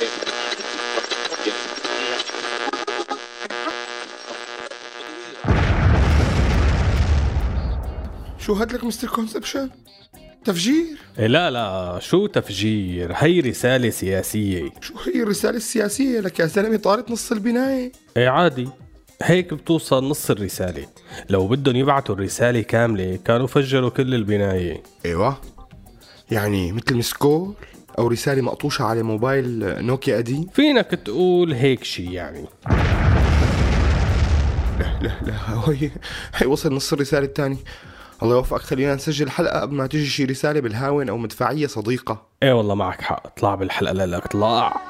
شو هدلك مستر كونسبشن؟ تفجير؟ إيه لا لا شو تفجير؟ هي رسالة سياسية. شو هي الرسالة السياسية لك يا زلمة؟ طارت نص البناية. إيه عادي. هيك بتوصل نص الرسالة. لو بدهم يبعتوا الرسالة كاملة كانوا فجروا كل البناية. إيوه. يعني مثل مسكول أو رسالة مقطوشة على موبايل نوكيا قديم فينك تقول هيك شي يعني. لا لا هي هي وصل نص الرسالة الثاني الله يوفقك خلينا نسجل الحلقة قبل ما تجي شي رسالة بالهاون أو مدفعية صديقة. إيه والله معك حق اطلع بالحلقة للاطلاع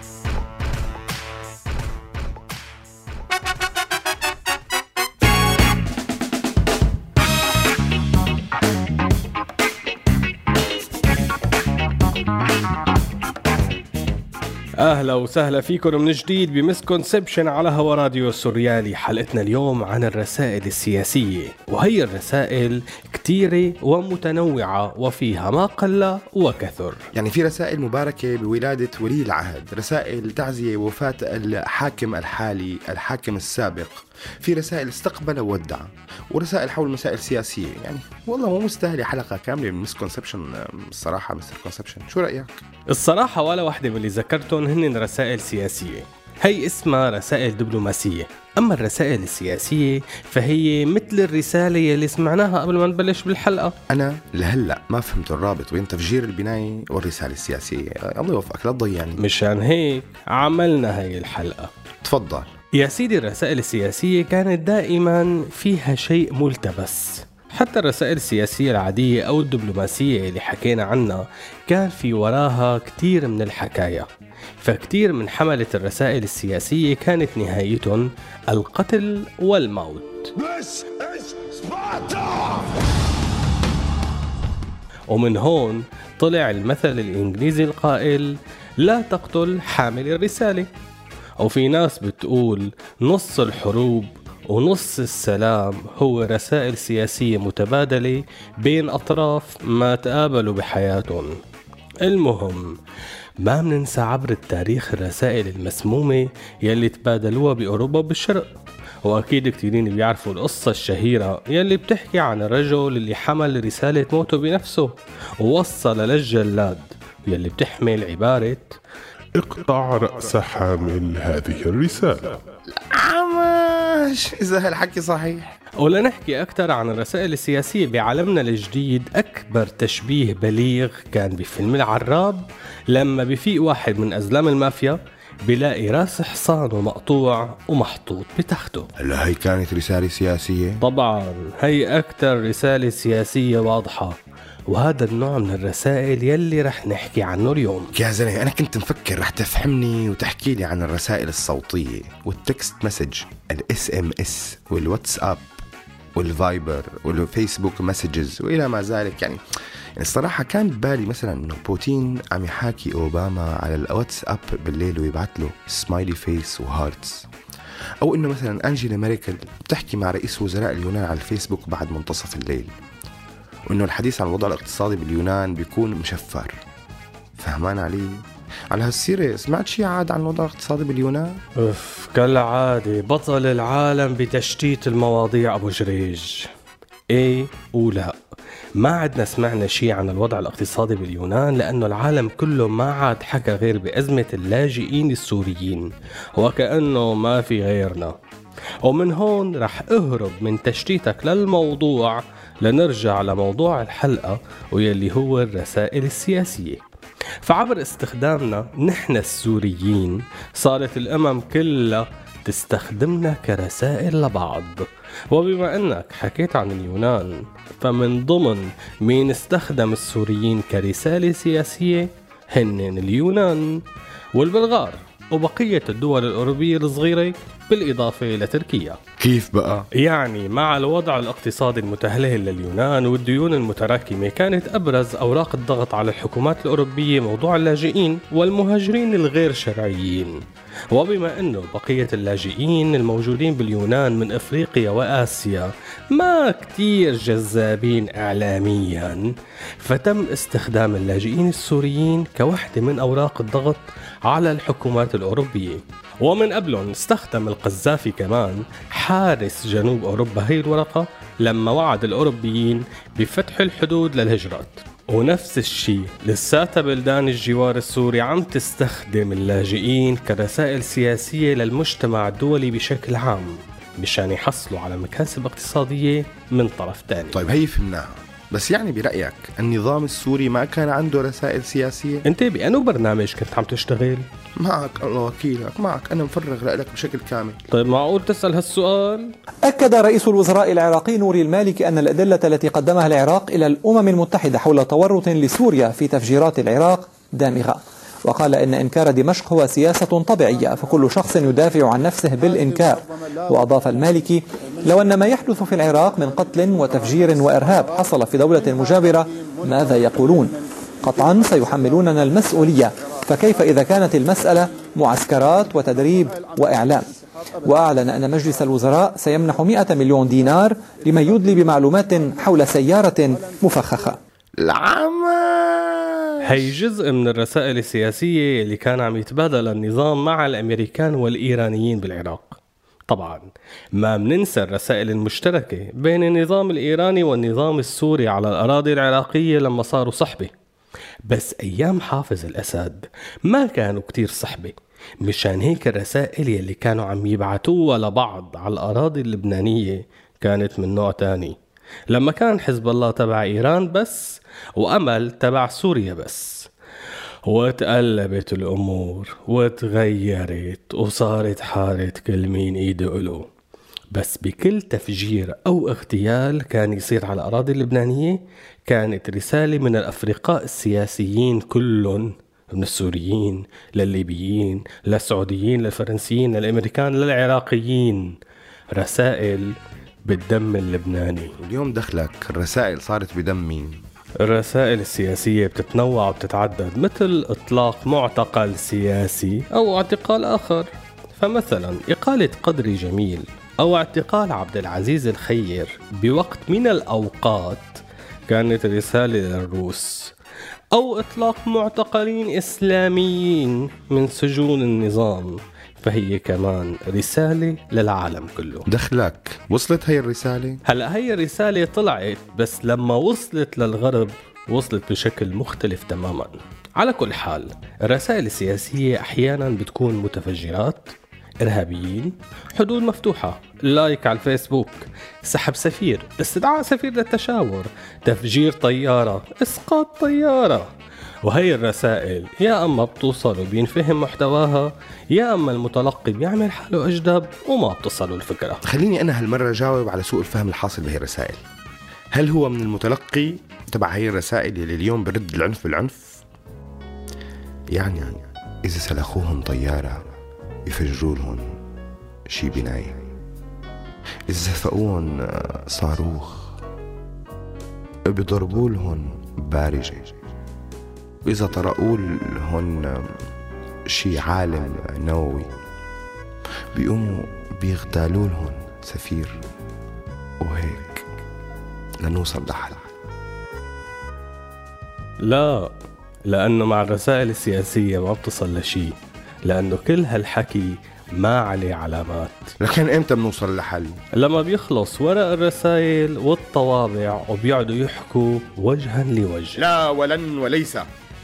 أهلا وسهلا فيكم من جديد ب misconception على هوا راديو السوريالي حلقتنا اليوم عن الرسائل السياسية وهي الرسائل كتيرة ومتنوعة وفيها ما قل وكثر. يعني في رسائل مباركة بولادة ولي العهد رسائل تعزية وفاة الحاكم الحالي الحاكم السابق. في رسائل استقبل وودع ورسائل حول مسائل سياسية يعني والله مو مستاهلة حلقة كاملة من misconception الصراحة مستر كونسبشن شو رأيك؟ الصراحة ولا واحدة من اللي ذكرتهم هن رسائل سياسية. هي اسمها رسائل دبلوماسية. أما الرسائل السياسية فهي مثل الرسالة يلي سمعناها قبل ما نبلش بالحلقة. أنا لهلأ ما فهمت الرابط بين تفجير البناية والرسالة السياسية. الله يوفقك لا تضيعني. مشان هيك عملنا هي الحلقة. تفضل. يا سيدي الرسائل السياسية كانت دائما فيها شيء ملتبس. حتى الرسائل السياسية العادية أو الدبلوماسية اللي حكينا عنها كان في وراها كتير من الحكاية. فكتير من حملة الرسائل السياسية كانت نهايتهم القتل والموت. ومن هون طلع المثل الإنجليزي القائل لا تقتل حامل الرسالة. وفي ناس بتقول نص الحروب ونص السلام هو رسائل سياسية متبادلة بين أطراف ما تقابلوا بحياتهم. المهم ما مننسى عبر التاريخ الرسائل المسمومة يلي تبادلوها بأوروبا بالشرق وأكيد كتيرين بيعرفوا القصة الشهيرة يلي بتحكي عن الرجل اللي حمل رسالة موته بنفسه ووصل للجلاد يلي بتحمل عبارة اقطع رأس حامل هذه الرسالة. عماش إذا هالحكي صحيح. ولنحكي أكثر عن الرسائل السياسية بعالمنا الجديد. أكبر تشبيه بليغ كان بفيلم العراب لما بفيق واحد من أزلام المافيا بلاقي راس حصانه مقطوع ومحطوط بتخته هلا هي كانت رسالة سياسية؟ طبعا هي أكثر رسالة سياسية واضحة. وهذا النوع من الرسائل يلي رح نحكي عنه اليوم. يا زلمة أنا كنت مفكر رح تفهمني وتحكي لي عن الرسائل الصوتية وال text message ال SMS والواتساب والفايبر والفيسبوك messages وإلى ما ذلك. يعني يعني الصراحة كان ببالي مثلا إنه بوتين عم يحاكي أوباما على الواتساب بالليل ويبعث له smiley face و hearts أو إنه مثلا أنجيلا ميركل بتحكي مع رئيس وزراء اليونان على الفيسبوك بعد منتصف الليل. وإنه الحديث عن الوضع الاقتصادي باليونان بيكون مشفر. فهمان علي؟ على هالسيرة سمعت شي عاد عن الوضع الاقتصادي باليونان؟ اف كالعادة بطل العالم بتشتيت المواضيع أبو جريج. إيه ولا. ما عدنا سمعنا شيء عن الوضع الاقتصادي باليونان لأنه العالم كله ما عاد حكى غير بأزمة اللاجئين السوريين. وكأنه ما في غيرنا. ومن هون رح أهرب من تشتيتك للموضوع لنرجع لموضوع الحلقة ويلي هو الرسائل السياسية. فعبر استخدامنا نحن السوريين صارت الأمم كلها تستخدمنا كرسائل لبعض. وبما أنك حكيت عن اليونان فمن ضمن مين استخدم السوريين كرسالة سياسية؟ هن اليونان. والبلغار وبقية الدول الأوروبية الصغيرة؟ بالإضافة لتركيا كيف بقى؟ يعني مع الوضع الاقتصادي المتهلهل لليونان والديون المتراكمة كانت أبرز أوراق الضغط على الحكومات الأوروبية موضوع اللاجئين والمهاجرين الغير شرعيين. وبما أنه بقية اللاجئين الموجودين باليونان من أفريقيا وآسيا ما كتير جذابين إعلاميا فتم استخدام اللاجئين السوريين كوحدة من أوراق الضغط على الحكومات الأوروبية. ومن قبلهم استخدم القذافي كمان حارس جنوب أوروبا هي الورقة لما وعد الأوروبيين بفتح الحدود للهجرات ونفس الشيء لساتها بلدان الجوار السوري عم تستخدم اللاجئين كرسائل سياسية للمجتمع الدولي بشكل عام مشان يحصلوا على مكاسب اقتصادية من طرف تاني طيب هي فهمناها بس يعني برأيك النظام السوري ما كان عنده رسائل سياسية؟ انت بأنه برنامج كنت عم تشتغل؟ معك الله وكيلك معك. أنا مفرغ لك بشكل كامل. طيب معقول تسأل هالسؤال؟ أكد رئيس الوزراء العراقي نوري المالكي أن الأدلة التي قدمها العراق إلى الأمم المتحدة حول تورط لسوريا في تفجيرات العراق دامغة. وقال إن إنكار دمشق هو سياسة طبيعية فكل شخص يدافع عن نفسه بالإنكار. وأضاف المالكي لو أن ما يحدث في العراق من قتل وتفجير وإرهاب حصل في دولة مجاورة ماذا يقولون؟ قطعا سيحملوننا المسؤولية. فكيف إذا كانت المسألة معسكرات وتدريب وإعلام؟ وأعلن أن مجلس الوزراء سيمنح 100 مليون دينار لمن يدلي بمعلومات حول سيارة مفخخة. العمى هي جزء من الرسائل السياسية اللي كان عم يتبادل النظام مع الأمريكان والإيرانيين بالعراق. طبعا ما مننسى الرسائل المشتركة بين النظام الإيراني والنظام السوري على الأراضي العراقية لما صاروا صحبة. بس أيام حافظ الأسد ما كانوا كتير صحبة مشان هيك الرسائل يلي كانوا عم يبعتوها لبعض على الأراضي اللبنانية كانت من نوع تاني. لما كان حزب الله تبع إيران بس وأمل تبع سوريا بس. وتقلبت الأمور وتغيرت وصارت حارة كل مين إيده قلو بس بكل تفجير أو اغتيال كان يصير على الأراضي اللبنانية كانت رسالة من الأفرقاء السياسيين كلهم من السوريين للليبيين للسعوديين للفرنسيين للأمريكان للعراقيين. رسائل بالدم اللبناني. اليوم دخلك الرسائل صارت بدم مين؟ الرسائل السياسية بتتنوع وبتتعدد مثل إطلاق معتقل سياسي أو اعتقال آخر. فمثلا إقالة قدري جميل. أو اعتقال عبد العزيز الخير بوقت من الأوقات كانت رسالة للروس أو إطلاق معتقلين إسلاميين من سجون النظام فهي كمان رسالة للعالم كله. دخلك وصلت هي الرسالة؟ هلا هي الرسالة طلعت بس لما وصلت للغرب وصلت بشكل مختلف تماما. على كل حال الرسائل السياسية أحيانا بتكون متفجرات إرهابيين حدود مفتوحة. لايك على الفيسبوك سحب سفير استدعاء سفير للتشاور تفجير طيارة إسقاط طيارة. وهي الرسائل يا أما بتوصل وبينفهم محتواها يا أما المتلقي بيعمل حاله أجدب وما بتصله الفكرة. خليني أنا هالمرة جاوب على سوء الفهم الحاصل بهي الرسائل. هل هو من المتلقي تبع هي الرسائل اللي اليوم برد العنف بالعنف؟ يعني إذا سلخوهم طيارة يفجروا لهم شي بناية. إذا سفقوهم صاروخ. بيضربوا لهم بارجة. وإذا طرقوا لهم شي عالم نووي. بيقوموا بيغتالوا لهم سفير. وهيك لنوصل لحل. لا لأنه مع الرسائل السياسية ما بتصل لشيء لأنه كل هالحكي ما عليه علامات. لكن إمتى بنوصل لحل؟ لما بيخلص ورق الرسائل والطوابع وبيقعدوا يحكوا وجها لوجه. لا ولن وليس.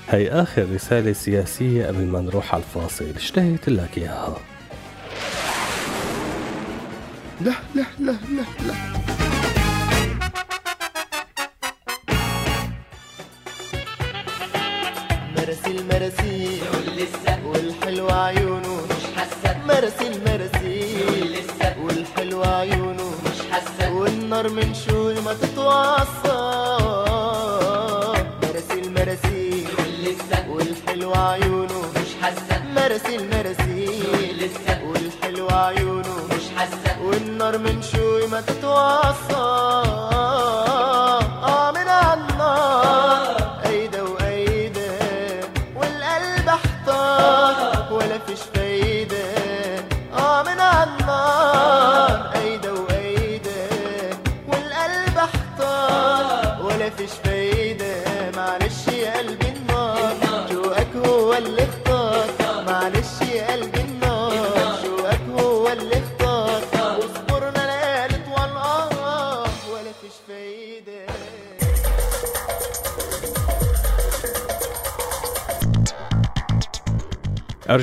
هي آخر رسالة سياسية قبل ما نروح على الفاصل. اشتهيت لك إياها. لا لا لا لا لا. مراسيل مراسيل مرسل مرسيل والحلوة عيونه. مش حاسة. والنار من شوي ما تتوصى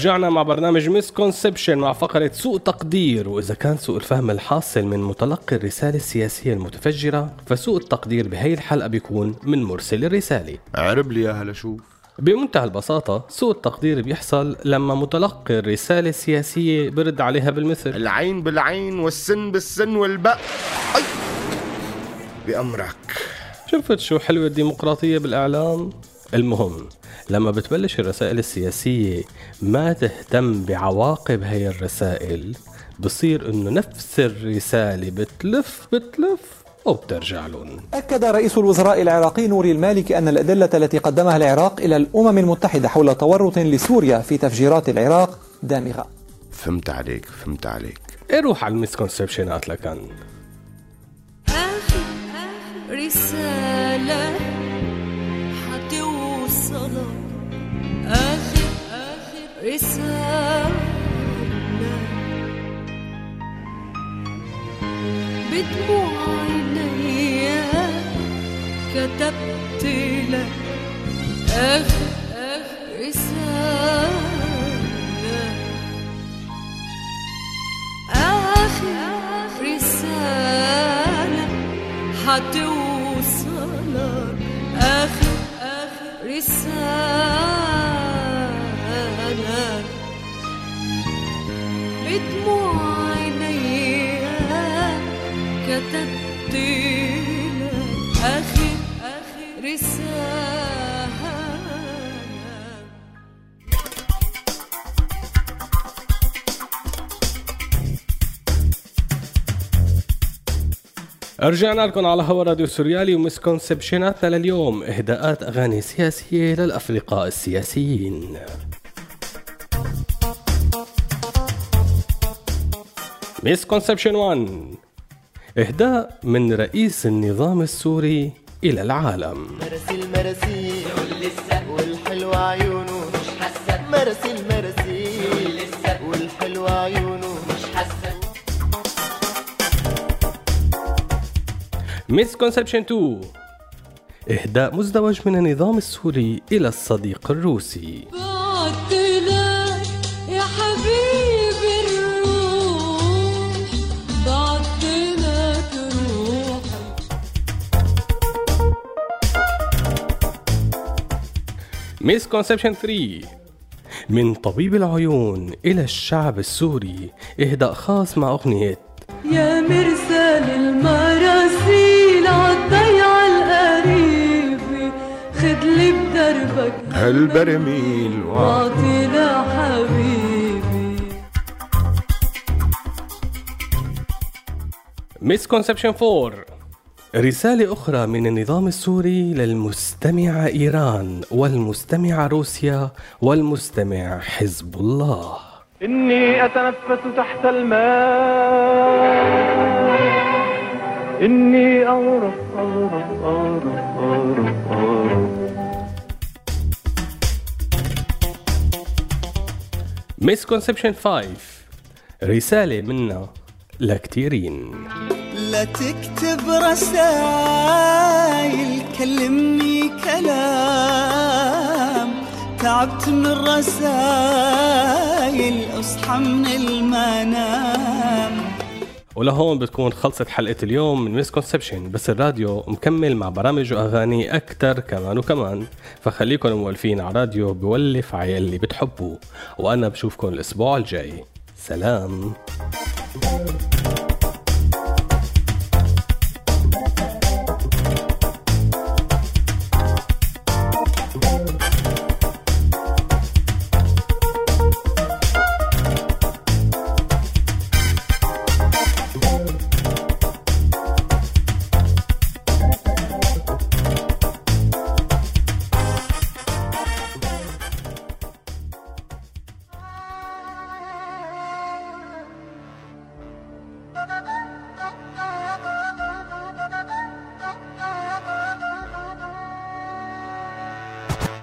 رجعنا مع برنامج مسكونسبشن مع فقرة سوء تقدير. وإذا كان سوء الفهم الحاصل من متلقي الرسالة السياسية المتفجرة فسوء التقدير بهي الحلقة بيكون من مرسل الرسالة. عرب لي اياها لشوف بمنتهى البساطة سوء التقدير بيحصل لما متلقي الرسالة السياسية برد عليها بالمثل. العين بالعين والسن بالسن والباء. أي. بأمرك. شفت شو حلوة الديمقراطية بالإعلام؟ المهم لما بتبلش الرسائل السياسية ما تهتم بعواقب هي الرسائل بصير إنه نفس الرسالة بتلف بتلف وبترجع لهم. أكد رئيس الوزراء العراقي نوري المالكي أن الأدلة التي قدمها العراق إلى الأمم المتحدة حول تورط لسوريا في تفجيرات العراق دامغة. فهمت عليك فهمت عليك. إيه روح على المسكونسبشنات لكان؟ آخر رسالة. حتوصلك آخر آخر رسالة بدموع عيني كتبت لك آخر آخر رسالة آخر رسالة حتوصلك آخر رسالة بدموع عيني كتبت لك آخر آخر رسالة رجعنا لكم على هوا راديو سوريالي ومسكونسبشناتنا لليوم إهداءات أغاني سياسية للافرقاء السياسيين. مسكونسبشن 1 إهداء من رئيس النظام السوري إلى العالم. مرسل مرسيل والحلوة عيونه. مش حاسة مرسل. مرسيل misconception 2 إهداء مزدوج من النظام السوري إلى الصديق الروسي. misconception 3 من طبيب العيون إلى الشعب السوري إهداء خاص مع أغنية يا مرسال المراسيل. بدربك هالبرميل واعطي لحبيبي مسكونسبشن 4 رسالة أخرى من النظام السوري للمستمع إيران والمستمع روسيا والمستمع حزب الله. إني أتنفس تحت الماء. إني أغرق أغرق أغرق أغرق مسكونسبشن 5 رسالة منا لكتيرين. لا تكتب رسايل كلمني كلام. تعبت من رسايل أصحى من المنام. ولهون بتكون خلصت حلقة اليوم من misconception بس الراديو مكمل مع برامج وأغاني أكتر كمان وكمان. فخليكن مولفين على راديو بولف على اللي بتحبوه وأنا بشوفكن الأسبوع الجاي. سلام.